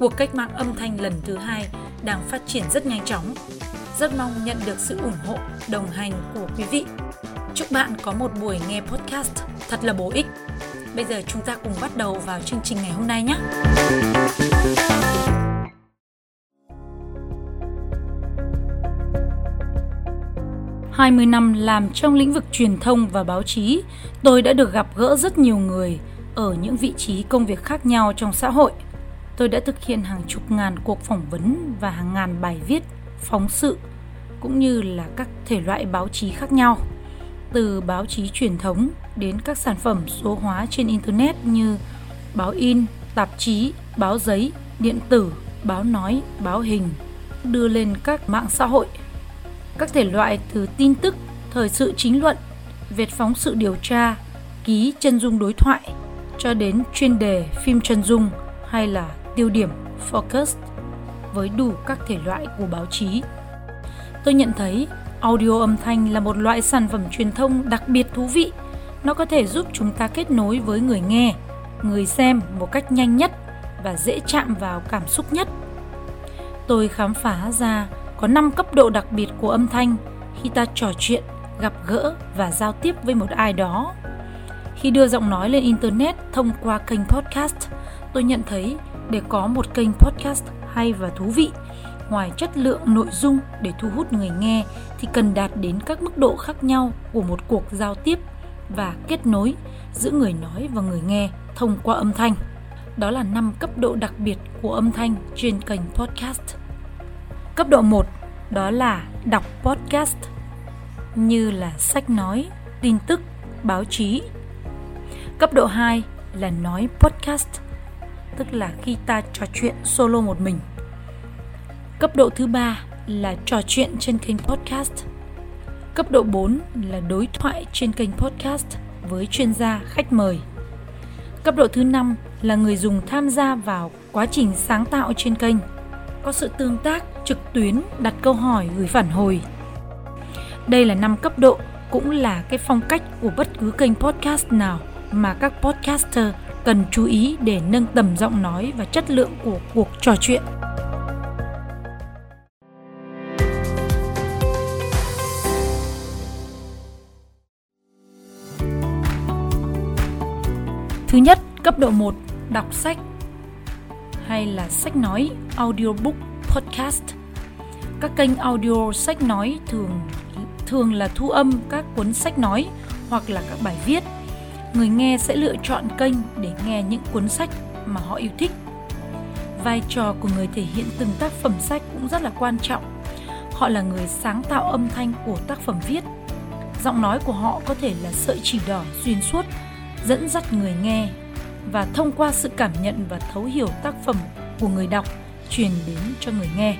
cuộc cách mạng âm thanh lần thứ hai đang phát triển rất nhanh chóng. Rất mong nhận được sự ủng hộ, đồng hành của quý vị. Chúc bạn có một buổi nghe podcast thật là bổ ích. Bây giờ chúng ta cùng bắt đầu vào chương trình ngày hôm nay nhé. 20 năm làm trong lĩnh vực truyền thông và báo chí, tôi đã được gặp gỡ rất nhiều người ở những vị trí công việc khác nhau trong xã hội. Tôi đã thực hiện hàng chục ngàn cuộc phỏng vấn và hàng ngàn bài viết, phóng sự cũng như là các thể loại báo chí khác nhau. Từ báo chí truyền thống đến các sản phẩm số hóa trên internet như báo in, tạp chí, báo giấy, điện tử, báo nói, báo hình đưa lên các mạng xã hội các thể loại từ tin tức, thời sự chính luận, Việt phóng sự điều tra, ký chân dung đối thoại cho đến chuyên đề phim chân dung hay là tiêu điểm focus với đủ các thể loại của báo chí. Tôi nhận thấy audio âm thanh là một loại sản phẩm truyền thông đặc biệt thú vị. Nó có thể giúp chúng ta kết nối với người nghe, người xem một cách nhanh nhất và dễ chạm vào cảm xúc nhất. Tôi khám phá ra có 5 cấp độ đặc biệt của âm thanh khi ta trò chuyện, gặp gỡ và giao tiếp với một ai đó. Khi đưa giọng nói lên internet thông qua kênh podcast, tôi nhận thấy để có một kênh podcast hay và thú vị, ngoài chất lượng nội dung để thu hút người nghe thì cần đạt đến các mức độ khác nhau của một cuộc giao tiếp và kết nối giữa người nói và người nghe thông qua âm thanh. Đó là 5 cấp độ đặc biệt của âm thanh trên kênh podcast. Cấp độ 1 đó là đọc podcast như là sách nói, tin tức, báo chí. Cấp độ 2 là nói podcast, tức là khi ta trò chuyện solo một mình. Cấp độ thứ ba là trò chuyện trên kênh podcast. Cấp độ 4 là đối thoại trên kênh podcast với chuyên gia khách mời. Cấp độ thứ năm là người dùng tham gia vào quá trình sáng tạo trên kênh có sự tương tác trực tuyến, đặt câu hỏi, gửi phản hồi. Đây là năm cấp độ cũng là cái phong cách của bất cứ kênh podcast nào mà các podcaster cần chú ý để nâng tầm giọng nói và chất lượng của cuộc trò chuyện. Thứ nhất, cấp độ 1, đọc sách hay là sách nói, audiobook, podcast. Các kênh audio sách nói thường thường là thu âm các cuốn sách nói hoặc là các bài viết. Người nghe sẽ lựa chọn kênh để nghe những cuốn sách mà họ yêu thích. Vai trò của người thể hiện từng tác phẩm sách cũng rất là quan trọng. Họ là người sáng tạo âm thanh của tác phẩm viết. Giọng nói của họ có thể là sợi chỉ đỏ xuyên suốt dẫn dắt người nghe và thông qua sự cảm nhận và thấu hiểu tác phẩm của người đọc truyền đến cho người nghe.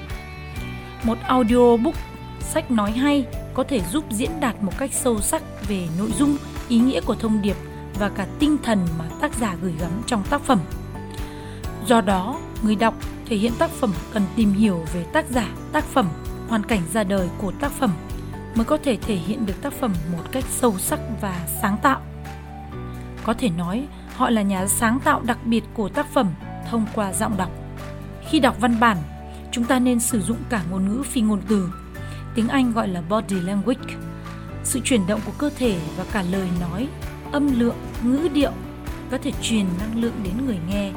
Một audiobook sách nói hay có thể giúp diễn đạt một cách sâu sắc về nội dung, ý nghĩa của thông điệp và cả tinh thần mà tác giả gửi gắm trong tác phẩm. Do đó, người đọc thể hiện tác phẩm cần tìm hiểu về tác giả, tác phẩm, hoàn cảnh ra đời của tác phẩm mới có thể thể hiện được tác phẩm một cách sâu sắc và sáng tạo. Có thể nói, Họ là nhà sáng tạo đặc biệt của tác phẩm thông qua giọng đọc. Khi đọc văn bản, chúng ta nên sử dụng cả ngôn ngữ phi ngôn từ. Tiếng Anh gọi là body language. Sự chuyển động của cơ thể và cả lời nói, âm lượng, ngữ điệu có thể truyền năng lượng đến người nghe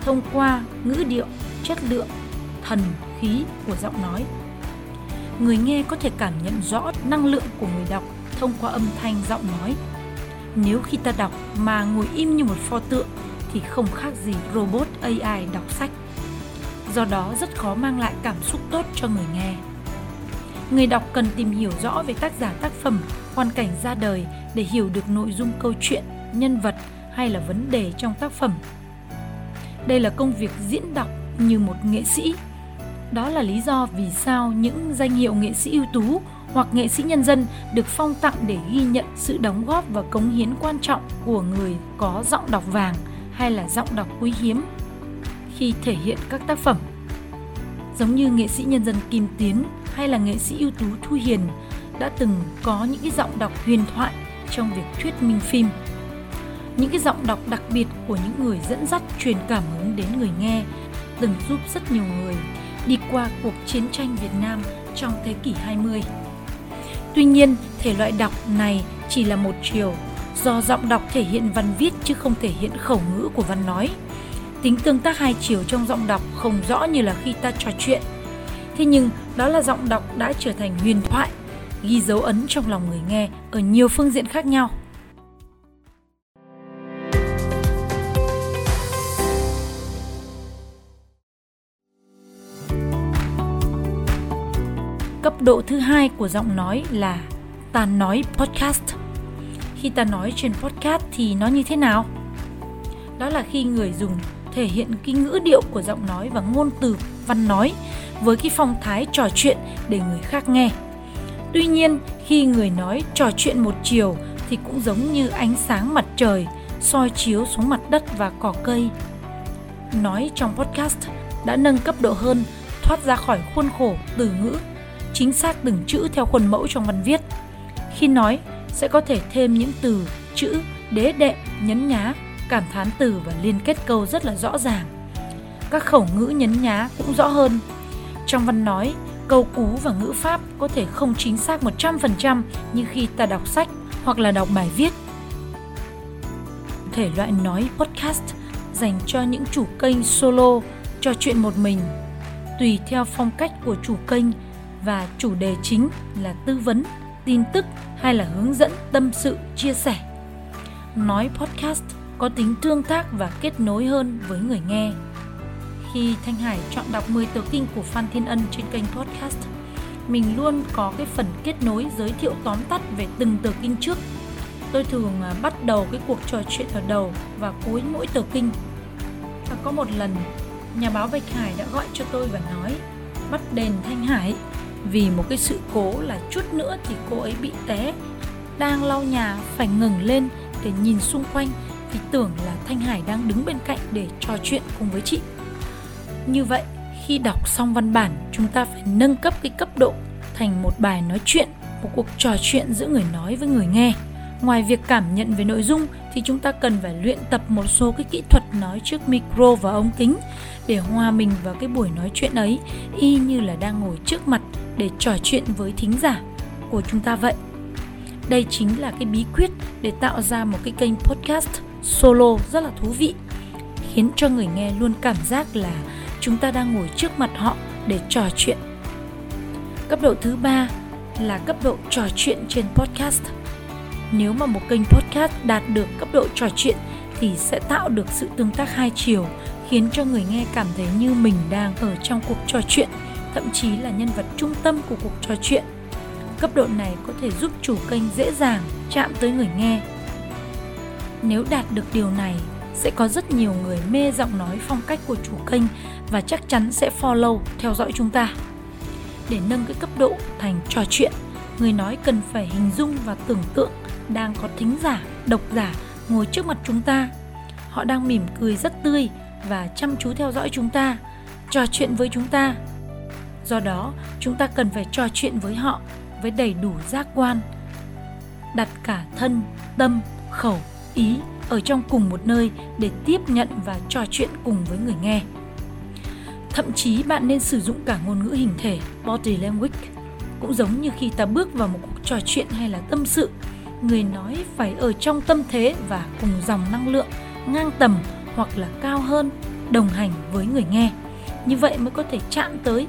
thông qua ngữ điệu, chất lượng, thần, khí của giọng nói. Người nghe có thể cảm nhận rõ năng lượng của người đọc thông qua âm thanh giọng nói nếu khi ta đọc mà ngồi im như một pho tượng thì không khác gì robot AI đọc sách. Do đó rất khó mang lại cảm xúc tốt cho người nghe. Người đọc cần tìm hiểu rõ về tác giả tác phẩm, hoàn cảnh ra đời để hiểu được nội dung câu chuyện, nhân vật hay là vấn đề trong tác phẩm. Đây là công việc diễn đọc như một nghệ sĩ. Đó là lý do vì sao những danh hiệu nghệ sĩ ưu tú hoặc nghệ sĩ nhân dân được phong tặng để ghi nhận sự đóng góp và cống hiến quan trọng của người có giọng đọc vàng hay là giọng đọc quý hiếm khi thể hiện các tác phẩm. Giống như nghệ sĩ nhân dân Kim Tiến hay là nghệ sĩ ưu tú Thu Hiền đã từng có những cái giọng đọc huyền thoại trong việc thuyết minh phim. Những cái giọng đọc đặc biệt của những người dẫn dắt truyền cảm hứng đến người nghe từng giúp rất nhiều người đi qua cuộc chiến tranh Việt Nam trong thế kỷ 20. Tuy nhiên, thể loại đọc này chỉ là một chiều, do giọng đọc thể hiện văn viết chứ không thể hiện khẩu ngữ của văn nói. Tính tương tác hai chiều trong giọng đọc không rõ như là khi ta trò chuyện. Thế nhưng, đó là giọng đọc đã trở thành huyền thoại, ghi dấu ấn trong lòng người nghe ở nhiều phương diện khác nhau. Cấp độ thứ hai của giọng nói là ta nói podcast. Khi ta nói trên podcast thì nó như thế nào? Đó là khi người dùng thể hiện cái ngữ điệu của giọng nói và ngôn từ văn nói với cái phong thái trò chuyện để người khác nghe. Tuy nhiên, khi người nói trò chuyện một chiều thì cũng giống như ánh sáng mặt trời soi chiếu xuống mặt đất và cỏ cây. Nói trong podcast đã nâng cấp độ hơn, thoát ra khỏi khuôn khổ từ ngữ chính xác từng chữ theo khuôn mẫu trong văn viết. Khi nói, sẽ có thể thêm những từ, chữ, đế đệm, nhấn nhá, cảm thán từ và liên kết câu rất là rõ ràng. Các khẩu ngữ nhấn nhá cũng rõ hơn. Trong văn nói, câu cú và ngữ pháp có thể không chính xác 100% như khi ta đọc sách hoặc là đọc bài viết. Thể loại nói podcast dành cho những chủ kênh solo, trò chuyện một mình. Tùy theo phong cách của chủ kênh và chủ đề chính là tư vấn, tin tức hay là hướng dẫn tâm sự, chia sẻ. Nói podcast có tính tương tác và kết nối hơn với người nghe. Khi Thanh Hải chọn đọc 10 tờ kinh của Phan Thiên Ân trên kênh podcast, mình luôn có cái phần kết nối giới thiệu tóm tắt về từng tờ kinh trước. Tôi thường à, bắt đầu cái cuộc trò chuyện ở đầu và cuối mỗi tờ kinh. Và có một lần, nhà báo Bạch Hải đã gọi cho tôi và nói bắt đền Thanh Hải vì một cái sự cố là chút nữa thì cô ấy bị té đang lau nhà phải ngừng lên để nhìn xung quanh thì tưởng là thanh hải đang đứng bên cạnh để trò chuyện cùng với chị như vậy khi đọc xong văn bản chúng ta phải nâng cấp cái cấp độ thành một bài nói chuyện một cuộc trò chuyện giữa người nói với người nghe ngoài việc cảm nhận về nội dung thì chúng ta cần phải luyện tập một số cái kỹ thuật nói trước micro và ống kính để hòa mình vào cái buổi nói chuyện ấy y như là đang ngồi trước mặt để trò chuyện với thính giả của chúng ta vậy. Đây chính là cái bí quyết để tạo ra một cái kênh podcast solo rất là thú vị, khiến cho người nghe luôn cảm giác là chúng ta đang ngồi trước mặt họ để trò chuyện. Cấp độ thứ ba là cấp độ trò chuyện trên podcast. Nếu mà một kênh podcast đạt được cấp độ trò chuyện thì sẽ tạo được sự tương tác hai chiều, khiến cho người nghe cảm thấy như mình đang ở trong cuộc trò chuyện thậm chí là nhân vật trung tâm của cuộc trò chuyện. Cấp độ này có thể giúp chủ kênh dễ dàng chạm tới người nghe. Nếu đạt được điều này, sẽ có rất nhiều người mê giọng nói phong cách của chủ kênh và chắc chắn sẽ follow theo dõi chúng ta. Để nâng cái cấp độ thành trò chuyện, người nói cần phải hình dung và tưởng tượng đang có thính giả, độc giả ngồi trước mặt chúng ta. Họ đang mỉm cười rất tươi và chăm chú theo dõi chúng ta, trò chuyện với chúng ta do đó chúng ta cần phải trò chuyện với họ với đầy đủ giác quan đặt cả thân tâm khẩu ý ở trong cùng một nơi để tiếp nhận và trò chuyện cùng với người nghe thậm chí bạn nên sử dụng cả ngôn ngữ hình thể body language cũng giống như khi ta bước vào một cuộc trò chuyện hay là tâm sự người nói phải ở trong tâm thế và cùng dòng năng lượng ngang tầm hoặc là cao hơn đồng hành với người nghe như vậy mới có thể chạm tới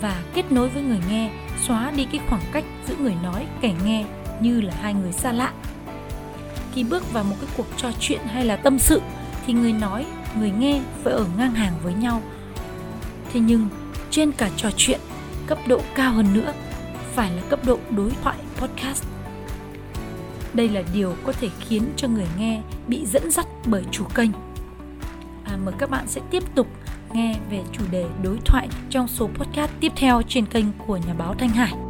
và kết nối với người nghe, xóa đi cái khoảng cách giữa người nói kẻ nghe như là hai người xa lạ. Khi bước vào một cái cuộc trò chuyện hay là tâm sự thì người nói, người nghe phải ở ngang hàng với nhau. Thế nhưng trên cả trò chuyện, cấp độ cao hơn nữa phải là cấp độ đối thoại podcast. Đây là điều có thể khiến cho người nghe bị dẫn dắt bởi chủ kênh. À, mời các bạn sẽ tiếp tục nghe về chủ đề đối thoại trong số podcast tiếp theo trên kênh của nhà báo Thanh Hải.